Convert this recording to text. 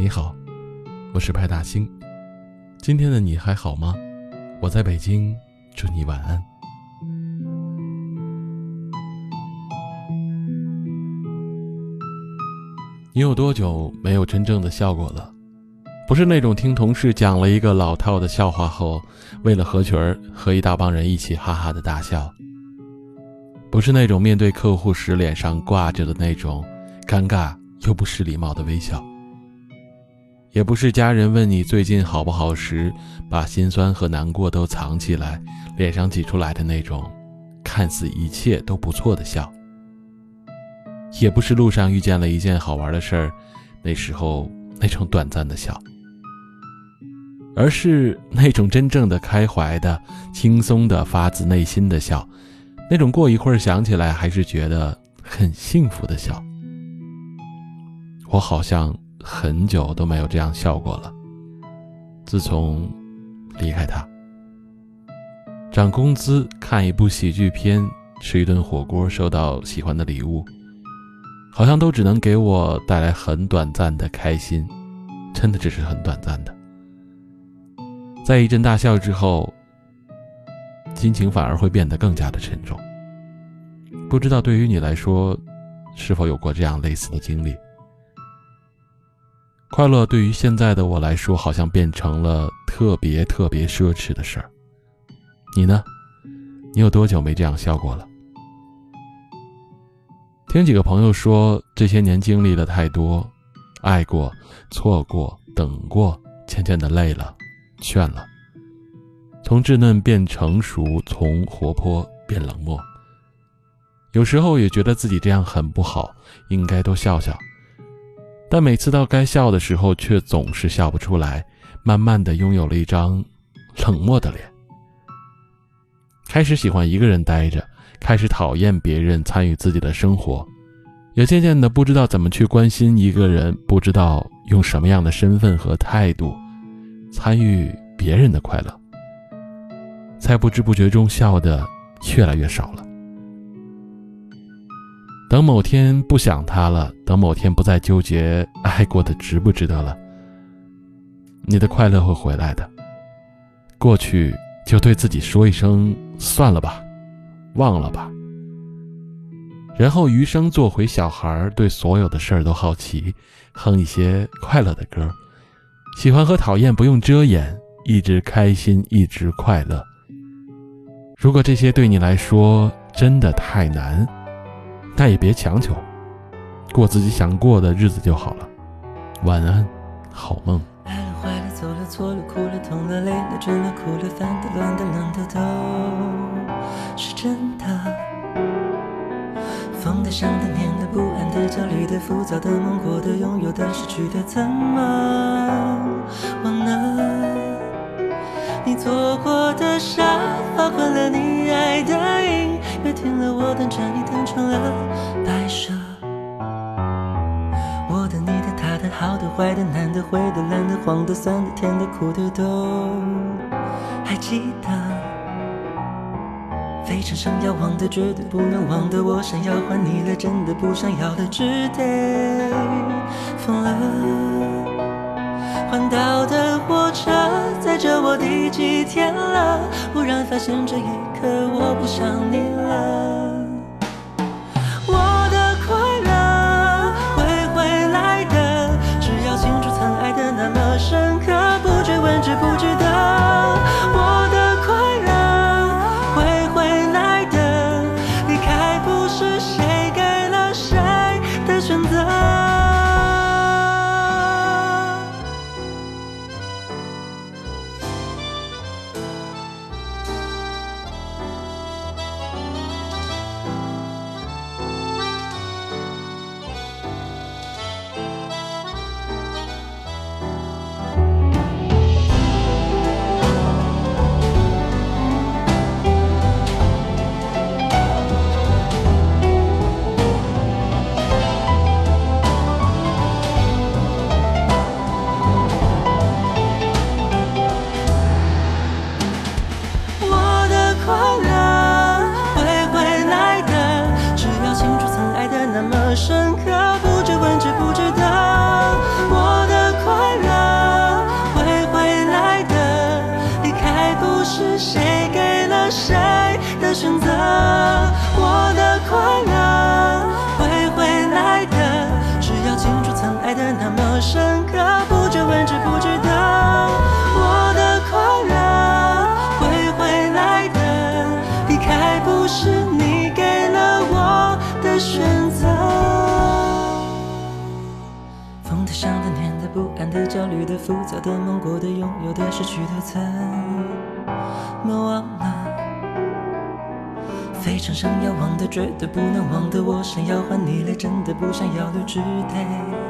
你好，我是派大星。今天的你还好吗？我在北京，祝你晚安。你有多久没有真正的笑过了？不是那种听同事讲了一个老套的笑话后，为了合群儿和一大帮人一起哈哈的大笑。不是那种面对客户时脸上挂着的那种尴尬又不失礼貌的微笑。也不是家人问你最近好不好时，把心酸和难过都藏起来，脸上挤出来的那种看似一切都不错的笑。也不是路上遇见了一件好玩的事儿，那时候那种短暂的笑。而是那种真正的开怀的、轻松的、发自内心的笑，那种过一会儿想起来还是觉得很幸福的笑。我好像很久都没有这样笑过了。自从离开他，涨工资、看一部喜剧片、吃一顿火锅、收到喜欢的礼物，好像都只能给我带来很短暂的开心，真的只是很短暂的。在一阵大笑之后，心情反而会变得更加的沉重。不知道对于你来说，是否有过这样类似的经历？快乐对于现在的我来说，好像变成了特别特别奢侈的事儿。你呢？你有多久没这样笑过了？听几个朋友说，这些年经历了太多，爱过、错过、等过，渐渐的累了。劝了，从稚嫩变成熟，从活泼变冷漠。有时候也觉得自己这样很不好，应该多笑笑。但每次到该笑的时候，却总是笑不出来。慢慢的，拥有了一张冷漠的脸，开始喜欢一个人待着，开始讨厌别人参与自己的生活，也渐渐的不知道怎么去关心一个人，不知道用什么样的身份和态度。参与别人的快乐，在不知不觉中笑的越来越少了。等某天不想他了，等某天不再纠结爱过的值不值得了，你的快乐会回来的。过去就对自己说一声算了吧，忘了吧。然后余生做回小孩，对所有的事儿都好奇，哼一些快乐的歌。喜欢和讨厌不用遮掩，一直开心，一直快乐。如果这些对你来说真的太难，那也别强求，过自己想过的日子就好了。晚安，好梦。爱了坏了走了错了哭了痛了累了倦了哭了烦的乱的冷的都是真的。疯的、想的、念的、不安的、焦虑的、浮躁的、梦过的、拥有的、失去的，怎么我等着你等成了白蛇。我的、你的、他的、好的、坏的、难的、灰的、蓝的、黄的、酸的、甜的、苦的，都还记得。非常想要忘的，绝对不能忘的，我想要还你了，真的不想要了，只得疯了。换到的火车载着我第几天了？忽然发现这一刻我不想你了。快乐会回来的，只要清楚曾爱的那么深刻，不追问值不值得。我的快乐会回来的，离开不是你给了我的选择。疯的、想的、念的、不安的、焦虑的、浮躁的、梦过的、拥有的、失去的，怎么忘了？非常想要忘的，绝对不能忘的，我想要换你来，真的不想要留，只得。